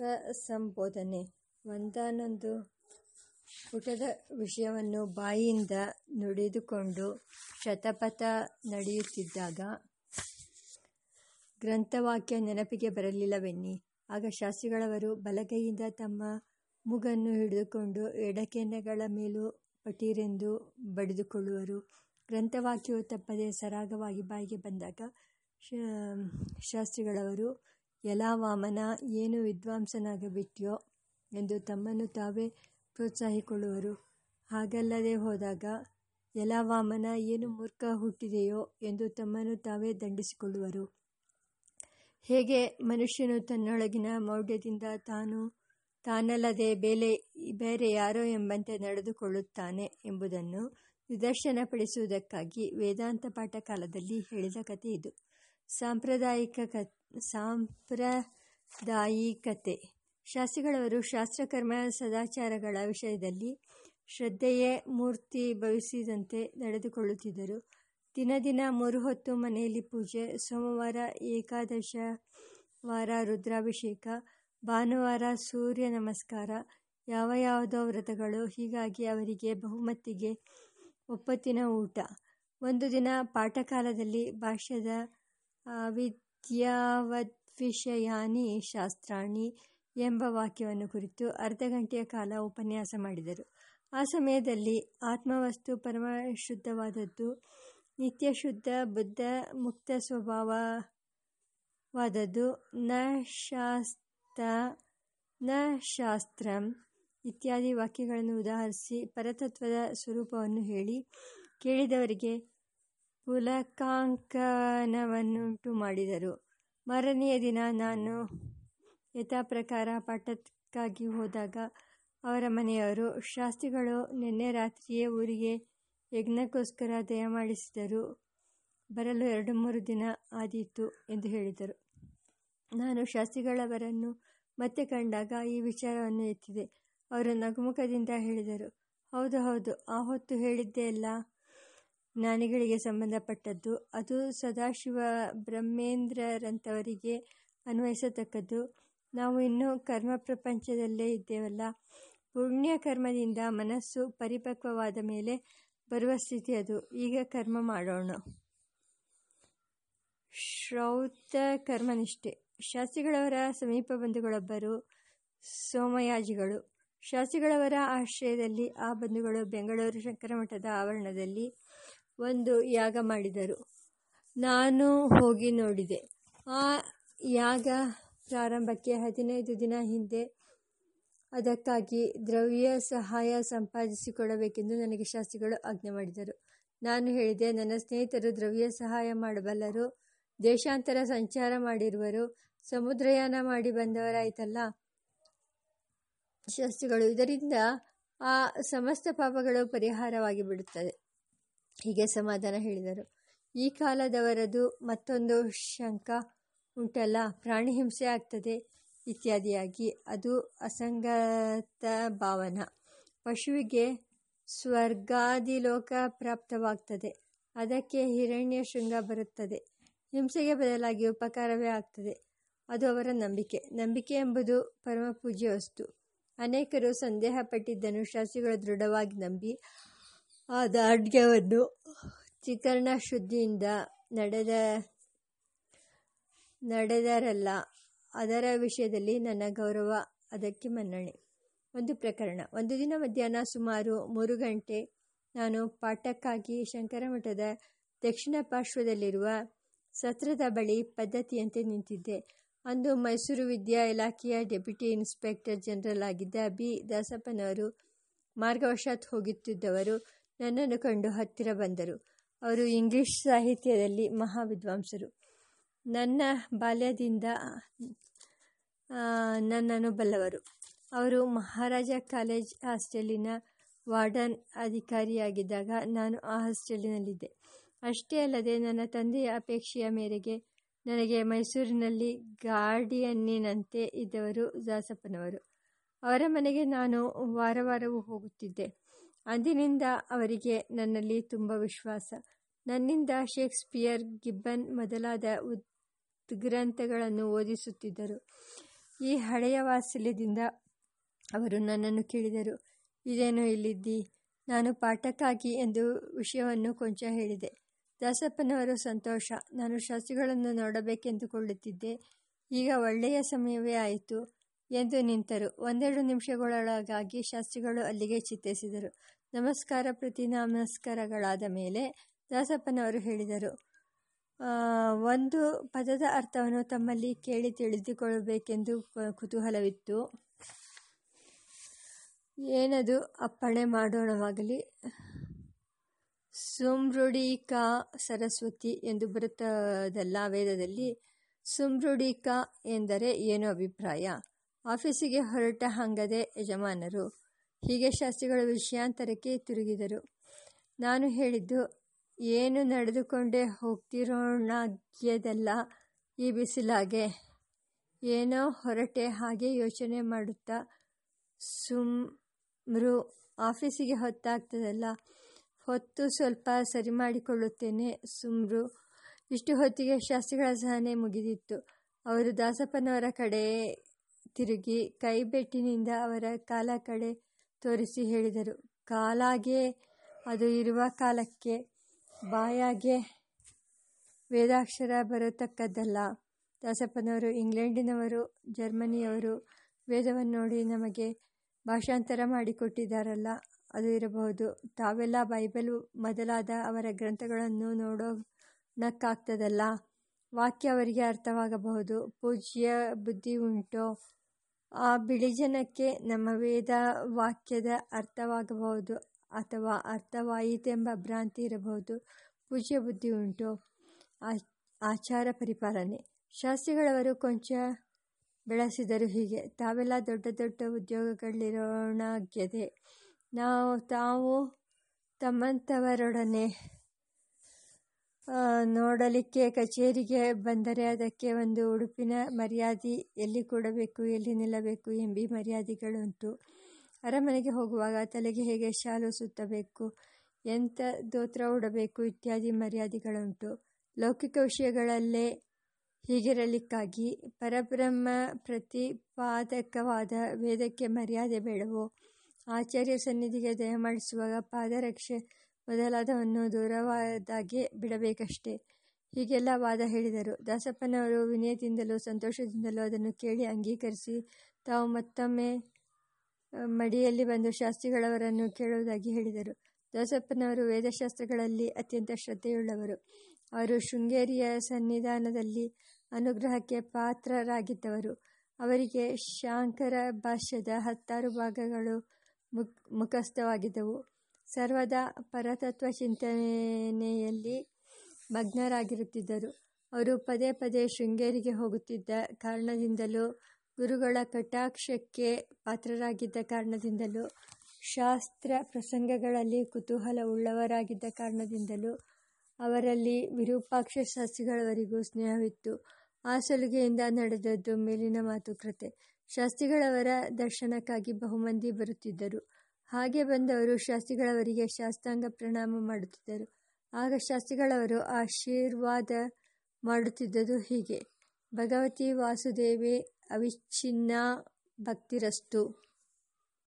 ಸ್ವಸಂಬೋಧನೆ ಒಂದಾನೊಂದು. ಪುಟದ ವಿಷಯವನ್ನು ಬಾಯಿಯಿಂದ ನುಡಿದುಕೊಂಡು ಶತಪಥ ನಡೆಯುತ್ತಿದ್ದಾಗ, ಗ್ರಂಥವಾಕ್ಯ ನೆನಪಿಗೆ ಬರಲಿಲ್ಲವೆನ್ನಿ. ಆಗ ಶಾಸ್ತ್ರಿಗಳವರು ಬಲಗೈಯಿಂದ ತಮ್ಮ ಮೂಗನ್ನು ಹಿಡಿದುಕೊಂಡು ಎಡಕೆನೆಗಳ ಮೇಲೂ ಪಟೀರೆಂದು ಬಡಿದುಕೊಳ್ಳುವರು. ಗ್ರಂಥವಾಕ್ಯವು ತಪ್ಪದೆ ಸರಾಗವಾಗಿ ಬಾಯಿಗೆ ಬಂದಾಗ ಶಾಸ್ತ್ರಿಗಳವರು ಎಲಾ ವಾಮನ ಏನು ವಿದ್ವಾಂಸನಾಗಬಿಟ್ಯೋ ಎಂದು ತಮ್ಮನ್ನು ತಾವೇ ಪ್ರೋತ್ಸಾಹಿಕೊಳ್ಳುವರು. ಹಾಗಲ್ಲದೆ ಹೋದಾಗ ಯಲವಾಮನ ವಾಮನ ಏನು ಮೂರ್ಖ ಹುಟ್ಟಿದೆಯೋ ಎಂದು ತಮ್ಮನ್ನು ತಾವೇ ದಂಡಿಸಿಕೊಳ್ಳುವರು. ಹೇಗೆ ಮನುಷ್ಯನು ತನ್ನೊಳಗಿನ ಮೌಢ್ಯದಿಂದ ತಾನು ತಾನಲ್ಲದೆ ಬೇಲೆ, ಬೇರೆ ಯಾರೋ ಎಂಬಂತೆ ನಡೆದುಕೊಳ್ಳುತ್ತಾನೆ ಎಂಬುದನ್ನು ನಿದರ್ಶನಪಡಿಸುವುದಕ್ಕಾಗಿ ವೇದಾಂತ ಪಾಠ ಕಾಲದಲ್ಲಿ ಹೇಳಿದ ಕಥೆ ಇದು. ಸಾಂಪ್ರದಾಯಿಕ ಕ ಸಾಂಪ್ರದಾಯಿಕತೆ. ಶಾಸ್ತ್ರಿಗಳವರು ಶಾಸ್ತ್ರಕರ್ಮ, ಸದಾಚಾರಗಳ ವಿಷಯದಲ್ಲಿ ಶ್ರದ್ಧೆಯೇ ಮೂರ್ತಿ ಭವಿಸಿದಂತೆ ನಡೆದುಕೊಳ್ಳುತ್ತಿದ್ದರು. ದಿನ ದಿನ ಮೂರು ಹೊತ್ತು ಮನೆಯಲ್ಲಿ ಪೂಜೆ, ಸೋಮವಾರ ಏಕಾದಶ ವಾರ ರುದ್ರಾಭಿಷೇಕ, ಭಾನುವಾರ ಸೂರ್ಯ ನಮಸ್ಕಾರ, ಯಾವ ಯಾವುದೋ ವ್ರತಗಳು, ಹೀಗಾಗಿ ಅವರಿಗೆ ಬಹುಮತ್ತಿಗೆ ಒಪ್ಪತ್ತಿನ ಊಟ. ಒಂದು ದಿನ ಪಾಠಕಾಲದಲ್ಲಿ ಭಾಷ್ಯದ ವಿದ್ಯಾವದ್ವಿಷಯಾನಿ ಶಾಸ್ತ್ರಾಣಿ ಎಂಬ ವಾಕ್ಯವನ್ನು ಕುರಿತು ಅರ್ಧ ಗಂಟೆಯ ಕಾಲ ಉಪನ್ಯಾಸ ಮಾಡಿದರು. ಆ ಸಮಯದಲ್ಲಿ ಆತ್ಮವಸ್ತು ಪರಮಶುದ್ಧವಾದದ್ದು, ನಿತ್ಯಶುದ್ಧ, ಬುದ್ಧ, ಮುಕ್ತ ಸ್ವಭಾವವಾದದ್ದು, ನ ಶಾಸ್ತ, ನ ಶಾಸ್ತ್ರಂ ಇತ್ಯಾದಿ ವಾಕ್ಯಗಳನ್ನು ಉದಾಹರಿಸಿ ಪರತತ್ವದ ಸ್ವರೂಪವನ್ನು ಹೇಳಿ ಕೇಳಿದವರಿಗೆ ಪುಲಕಾಂಕನವನ್ನುಂಟು ಮಾಡಿದರು. ಮಾರನೆಯ ದಿನ ನಾನು ಯಥಾಪ್ರಕಾರ ಪಾಠಕ್ಕಾಗಿ ಹೋದಾಗ ಅವರ ಮನೆಯವರು, ಶಾಸ್ತ್ರಿಗಳು, ನಿನ್ನೆ ರಾತ್ರಿಯೇ ಊರಿಗೆ ಯಜ್ಞಕ್ಕೋಸ್ಕರ ದಯಮಾಡಿಸಿದರು ಬರಲು ಎರಡು ಮೂರು ದಿನ ಆದೀತು ಎಂದು ಹೇಳಿದರು. ನಾನು ಶಾಸ್ತ್ರಿಗಳವರನ್ನು ಮತ್ತೆ ಕಂಡಾಗ ಈ ವಿಚಾರವನ್ನು ಎತ್ತಿದೆ. ಅವರು ನಗುಮುಖದಿಂದ ಹೇಳಿದರು, ಹೌದು ಹೌದು, ಆ ಹೊತ್ತು ಹೇಳಿದ್ದೆ ಎಲ್ಲ ಜ್ಞಾನಿಗಳಿಗೆ ಸಂಬಂಧಪಟ್ಟದ್ದು. ಅದು ಸದಾಶಿವ ಬ್ರಹ್ಮೇಂದ್ರರಂಥವರಿಗೆ ಅನ್ವಯಿಸತಕ್ಕದ್ದು. ನಾವು ಇನ್ನೂ ಕರ್ಮ ಪ್ರಪಂಚದಲ್ಲೇ ಇದ್ದೇವಲ್ಲ. ಪುಣ್ಯ ಕರ್ಮದಿಂದ ಮನಸ್ಸು ಪರಿಪಕ್ವವಾದ ಮೇಲೆ ಬರುವ ಸ್ಥಿತಿ ಅದು. ಈಗ ಕರ್ಮ ಮಾಡೋಣ. ಶ್ರೌತ ಕರ್ಮನಿಷ್ಠೆ. ಶಾಸ್ತ್ರಿಗಳವರ ಸಮೀಪ ಬಂಧುಗಳೊಬ್ಬರು ಸೋಮಯಾಜಿಗಳು. ಶಾಸ್ತ್ರಿಗಳವರ ಆಶ್ರಯದಲ್ಲಿ ಆ ಬಂಧುಗಳು ಬೆಂಗಳೂರು ಶಂಕರಮಠದ ಆವರಣದಲ್ಲಿ ಒಂದು ಯಾಗ ಮಾಡಿದರು. ನಾನು ಹೋಗಿ ನೋಡಿದೆ. ಆ ಯಾಗ ಪ್ರಾರಂಭಕ್ಕೆ ಹದಿನೈದು ದಿನ ಹಿಂದೆ ಅದಕ್ಕಾಗಿ ದ್ರವ್ಯ ಸಹಾಯ ಸಂಪಾದಿಸಿಕೊಡಬೇಕೆಂದು ನನಗೆ ಶಾಸ್ತ್ರಿಗಳು ಆಜ್ಞೆ ಮಾಡಿದರು. ನಾನು ಹೇಳಿದೆ, ನನ್ನ ಸ್ನೇಹಿತರು ದ್ರವ್ಯ ಸಹಾಯ ಮಾಡಬಲ್ಲರು, ದೇಶಾಂತರ ಸಂಚಾರ ಮಾಡಿರುವರು, ಸಮುದ್ರಯಾನ ಮಾಡಿ ಬಂದವರಾಯ್ತಲ್ಲ. ಶಾಸ್ತ್ರಿಗಳು, ಇದರಿಂದ ಆ ಸಮಸ್ತ ಪಾಪಗಳು ಪರಿಹಾರವಾಗಿ ಬಿಡುತ್ತದೆ ಹೀಗೆ ಸಮಾಧಾನ ಹೇಳಿದರು. ಈ ಕಾಲದವರದು ಮತ್ತೊಂದು ಶಂಕ ಉಂಟಲ್ಲ? ಪ್ರಾಣಿ ಹಿಂಸೆ ಆಗ್ತದೆ ಇತ್ಯಾದಿಯಾಗಿ. ಅದು ಅಸಂಗತ ಭಾವನ. ಪಶುವಿಗೆ ಸ್ವರ್ಗಾದಿಲೋಕ ಪ್ರಾಪ್ತವಾಗ್ತದೆ. ಅದಕ್ಕೆ ಹಿರಣ್ಯ ಶೃಂಗ ಬರುತ್ತದೆ. ಹಿಂಸೆಗೆ ಬದಲಾಗಿ ಉಪಕಾರವೇ ಆಗ್ತದೆ. ಅದು ಅವರ ನಂಬಿಕೆ. ನಂಬಿಕೆ ಎಂಬುದು ಪರಮಪೂಜ್ಯ ವಸ್ತು ಅನೇಕರು ಸಂದೇಹ ಪಟ್ಟಿದ್ದನ್ನು ಶಾಸ್ತ್ರಿಗಳು ದೃಢವಾಗಿ ನಂಬಿ ಆ ದಾಢ್ಯವನ್ನು ತ್ರಿಕರಣ ಶುದ್ಧಿಯಿಂದ ನಡೆದ, ನಡೆದರಲ್ಲ, ಅದರ ವಿಷಯದಲ್ಲಿ ನನ್ನ ಗೌರವ, ಅದಕ್ಕೆ ಮನ್ನಣೆ. ಒಂದು ಪ್ರಕರಣ. ಒಂದು ದಿನ ಮಧ್ಯಾಹ್ನ ಸುಮಾರು ಮೂರು ಗಂಟೆ ನಾನು ಪಾಠಕ್ಕಾಗಿ ಶಂಕರಮಠದ ದಕ್ಷಿಣ ಪಾರ್ಶ್ವದಲ್ಲಿರುವ ಸತ್ರದ ಬಳಿ ಪದ್ಧತಿಯಂತೆ ನಿಂತಿದ್ದೆ. ಅಂದು ಮೈಸೂರು ವಿದ್ಯಾ ಇಲಾಖೆಯ ಡೆಪ್ಯೂಟಿ ಇನ್ಸ್ಪೆಕ್ಟರ್ ಜನರಲ್ ಆಗಿದ್ದ ಬಿ. ದಾಸಪ್ಪನವರು ಮಾರ್ಗವಶಾತ್ ಹೋಗುತ್ತಿದ್ದವರು. ನನ್ನನ್ನು ಕಂಡು ಹತ್ತಿರ ಬಂದರು. ಅವರು ಇಂಗ್ಲಿಷ್ ಸಾಹಿತ್ಯದಲ್ಲಿ ಮಹಾವಿದ್ವಾಂಸರು. ನನ್ನ ಬಾಲ್ಯದಿಂದ ನನ್ನನ್ನು ಬಲ್ಲವರು. ಅವರು ಮಹಾರಾಜ ಕಾಲೇಜ್ ಹಾಸ್ಟೆಲಿನ ವಾರ್ಡನ್ ಅಧಿಕಾರಿಯಾಗಿದ್ದಾಗ ನಾನು ಆ ಹಾಸ್ಟೆಲಿನಲ್ಲಿದ್ದೆ. ಅಷ್ಟೇ ಅಲ್ಲದೆ ನನ್ನ ತಂದೆಯ ಅಪೇಕ್ಷೆಯ ಮೇರೆಗೆ ನನಗೆ ಮೈಸೂರಿನಲ್ಲಿ ಗಾರ್ಡಿಯನ್ನಿನಂತೆ ಇದ್ದವರು ದಾಸಪ್ಪನವರು. ಅವರ ಮನೆಗೆ ನಾನು ವಾರ ವಾರವೂ ಹೋಗುತ್ತಿದ್ದೆ. ಅಂದಿನಿಂದ ಅವರಿಗೆ ನನ್ನಲ್ಲಿ ತುಂಬ ವಿಶ್ವಾಸ. ನನ್ನಿಂದ ಶೇಕ್ಸ್ಪಿಯರ್, ಗಿಬ್ಬನ್ ಮೊದಲಾದ ಉದ್ಗ್ರಂಥಗಳನ್ನು ಓದಿಸುತ್ತಿದ್ದರು. ಈ ಹಳೆಯ ವಾತ್ಸಲ್ಯದಿಂದ ಅವರು ನನ್ನನ್ನು ಕೇಳಿದರು. ಇದೇನು ಇಲ್ಲಿದ್ದಿ? ನಾನು ಪಾಠಕ್ಕಾಗಿ ಎಂದು ವಿಷಯವನ್ನು ಕೊಂಚ ಹೇಳಿದೆ. ದಾಸಪ್ಪನವರು ಸಂತೋಷ. ನಾನು ಶಾಸ್ತ್ರಿಗಳನ್ನು ನೋಡಬೇಕೆಂದುಕೊಳ್ಳುತ್ತಿದ್ದೆ. ಈಗ ಒಳ್ಳೆಯ ಸಮಯವೇ ಆಯಿತು. ಎಂದು ನಿಂತರು. ಒಂದೆರಡು ನಿಮಿಷಗಳೊಳಗಾಗಿ ಶಾಸ್ತ್ರಿಗಳು ಅಲ್ಲಿಗೆ ಚಿತ್ತಿಸಿದರು. ನಮಸ್ಕಾರ ಪ್ರತಿ, ನಮಸ್ಕಾರಗಳಾದ ಮೇಲೆ ದಾಸಪ್ಪನವರು ಹೇಳಿದರು ಒಂದು ಪದದ ಅರ್ಥವನ್ನು ತಮ್ಮಲ್ಲಿ ಕೇಳಿ ತಿಳಿದುಕೊಳ್ಳಬೇಕೆಂದು ಕುತೂಹಲವಿತ್ತು. ಏನದು? ಅಪ್ಪಣೆ ಮಾಡೋಣವಾಗಲಿ. ಸುಮೃಢೀಕಾ ಸರಸ್ವತಿ ಎಂದು ಬರುತ್ತದಲ್ಲ ವೇದದಲ್ಲಿ. ಸುಮೃಢೀಕಾ ಎಂದರೆ ಏನು ಅಭಿಪ್ರಾಯ? ಆಫೀಸಿಗೆ ಹೊರಟ ಹಂಗದೆ ಯಜಮಾನರು ಹೀಗೆ ಶಾಸ್ತ್ರಿಗಳು ವಿಷಯಾಂತರಕ್ಕೆ ತಿರುಗಿದರು. ನಾನು ಹೇಳಿದ್ದು, ಏನು ನಡೆದುಕೊಂಡೇ ಹೋಗ್ತಿರೋಣಾಗ್ಯದಲ್ಲ ಈ ಬಿಸಿಲಾಗೆ. ಏನೋ ಹೊರಟೆ ಹಾಗೆ ಯೋಚನೆ ಮಾಡುತ್ತಾ ಸುಮ್ರು ಆಫೀಸಿಗೆ ಹೊತ್ತಾಗ್ತದಲ್ಲ. ಹೊತ್ತು ಸ್ವಲ್ಪ ಸರಿ ಮಾಡಿಕೊಳ್ಳುತ್ತೇನೆ ಸುಮ್ರು. ಇಷ್ಟು ಹೊತ್ತಿಗೆ ಶಾಸ್ತ್ರಿಗಳ ಸಹನೆ ಮುಗಿದಿತ್ತು. ಅವರು ದಾಸಪ್ಪನವರ ಕಡೆ ತಿರುಗಿ ಕೈಬೆಟ್ಟಿನಿಂದ ಅವರ ಕಾಲ ಕಡೆ ತೋರಿಸಿ ಹೇಳಿದರು. ಕಾಲಾಗೆ, ಅದು ಇರುವ ಕಾಲಕ್ಕೆ ಬಾಯಾಗೆ ವೇದಾಕ್ಷರ ಬರತಕ್ಕದ್ದಲ್ಲ. ದಾಸಪ್ಪನವರು, ಇಂಗ್ಲೆಂಡಿನವರು, ಜರ್ಮನಿಯವರು ವೇದವನ್ನು ನೋಡಿ ನಮಗೆ ಭಾಷಾಂತರ ಮಾಡಿಕೊಟ್ಟಿದ್ದಾರಲ್ಲ, ಅದು ಇರಬಹುದು. ತಾವೆಲ್ಲ ಬೈಬಲ್ ಮೊದಲಾದ ಅವರ ಗ್ರಂಥಗಳನ್ನು ನೋಡೋಣಕ್ಕಾಗ್ತದಲ್ಲ? ವಾಕ್ಯ ಅವರಿಗೆ ಅರ್ಥವಾಗಬಹುದು. ಪೂಜ್ಯ ಬುದ್ಧಿ ಉಂಟೋ. ಆ ಬಿಳಿ ಜನಕ್ಕೆ ನಮ್ಮ ವೇದ ವಾಕ್ಯದ ಅರ್ಥವಾಗಬಹುದು ಅಥವಾ ಅರ್ಥವಾಯಿತೆಂಬ ಭ್ರಾಂತಿ ಇರಬಹುದು. ಪೂಜ್ಯ ಬುದ್ಧಿ ಉಂಟು. ಆಚಾರ ಪರಿಪಾಲನೆ. ಶಾಸ್ತ್ರಿಗಳವರು ಕೊಂಚ ಬೆಳೆಸಿದರು ಹೀಗೆ. ತಾವೆಲ್ಲ ದೊಡ್ಡ ದೊಡ್ಡ ಉದ್ಯೋಗಗಳಿರೋಣಾಗ್ಯದೆ. ನಾವು ತಾವು ತಮ್ಮಂಥವರೊಡನೆ ನೋಡಲಿಕ್ಕೆ, ಕಚೇರಿಗೆ ಬಂದರೆ ಅದಕ್ಕೆ ಒಂದು ಉಡುಪಿನ ಮರ್ಯಾದೆ ಎಲ್ಲಿ ಕೊಡಬೇಕು, ಎಲ್ಲಿ ನಿಲ್ಲಬೇಕು ಎಂಬಿ ಮರ್ಯಾದೆಗಳುಂಟು. ಅರಮನೆಗೆ ಹೋಗುವಾಗ ತಲೆಗೆ ಹೇಗೆ ಶಾಲು ಸುತ್ತಬೇಕು ಎಂಥ ದೋತ್ರ ಉಡಬೇಕು ಇತ್ಯಾದಿ ಮರ್ಯಾದೆಗಳುಂಟು. ಲೌಕಿಕ ವಿಷಯಗಳಲ್ಲೇ ಹೀಗಿರಲಿಕ್ಕಾಗಿ ಪರಬ್ರಹ್ಮ ಪ್ರತಿಪಾದಕವಾದ ವೇದಕ್ಕೆ ಮರ್ಯಾದೆ ಬೇಡವೋ? ಆಚಾರ್ಯ ಸನ್ನಿಧಿಗೆ ದಯಮಾಡಿಸುವಾಗ ಪಾದರಕ್ಷೆ ಮೊದಲಾದವನ್ನು ದೂರವಾದಾಗೆ ಬಿಡಬೇಕಷ್ಟೇ. ಹೀಗೆಲ್ಲ ವಾದ ಹೇಳಿದರು. ದಾಸಪ್ಪನವರು ವಿನಯದಿಂದಲೂ ಸಂತೋಷದಿಂದಲೂ ಅದನ್ನು ಕೇಳಿ ಅಂಗೀಕರಿಸಿ, ತಾವು ಮತ್ತೊಮ್ಮೆ ಮಡಿಯಲ್ಲಿ ಬಂದು ಶಾಸ್ತ್ರಿಗಳವರನ್ನು ಕೇಳುವುದಾಗಿ ಹೇಳಿದರು. ದಾಸಪ್ಪನವರು ವೇದಶಾಸ್ತ್ರಗಳಲ್ಲಿ ಅತ್ಯಂತ ಶ್ರದ್ಧೆಯುಳ್ಳವರು. ಅವರು ಶೃಂಗೇರಿಯ ಸನ್ನಿಧಾನದಲ್ಲಿ ಅನುಗ್ರಹಕ್ಕೆ ಪಾತ್ರರಾಗಿದ್ದವರು. ಅವರಿಗೆ ಶಾಂಕರ ಭಾಷ್ಯದ ಹತ್ತಾರು ಭಾಗಗಳು ಮುಖ ಮುಖಸ್ಥವಾಗಿದ್ದವು. ಸರ್ವದಾ ಪರತತ್ವ ಚಿಂತನೆಯಲ್ಲಿ ಮಗ್ನರಾಗಿರುತ್ತಿದ್ದರು. ಅವರು ಪದೇ ಪದೇ ಶೃಂಗೇರಿಗೆ ಹೋಗುತ್ತಿದ್ದ ಕಾರಣದಿಂದಲೂ, ಗುರುಗಳ ಕಟಾಕ್ಷಕ್ಕೆ ಪಾತ್ರರಾಗಿದ್ದ ಕಾರಣದಿಂದಲೂ, ಶಾಸ್ತ್ರ ಪ್ರಸಂಗಗಳಲ್ಲಿ ಕುತೂಹಲ ಉಳ್ಳವರಾಗಿದ್ದ ಕಾರಣದಿಂದಲೂ ಅವರಲ್ಲಿ ವಿರೂಪಾಕ್ಷ ಶಾಸ್ತ್ರಿಗಳವರಿಗೂ ಸ್ನೇಹವಿತ್ತು. ಆ ಸಲುಗೆಯಿಂದ ನಡೆದದ್ದು ಮೇಲಿನ ಮಾತುಕತೆ. ಶಾಸ್ತ್ರಿಗಳವರ ದರ್ಶನಕ್ಕಾಗಿ ಬಹುಮಂದಿ ಬರುತ್ತಿದ್ದರು. ಹಾಗೆ ಬಂದವರು ಶಾಸ್ತ್ರಿಗಳವರಿಗೆ ಶಾಸ್ತ್ರಾಂಗ ಪ್ರಣಾಮ ಮಾಡುತ್ತಿದ್ದರು. ಆಗ ಶಾಸ್ತ್ರಿಗಳವರು ಆಶೀರ್ವಾದ ಮಾಡುತ್ತಿದ್ದುದು ಹೀಗೆ. ಭಗವತಿ ವಾಸುದೇವಿ, ಅವಿಚ್ಛಿನ್ನ ಭಕ್ತಿರಸ್ತು.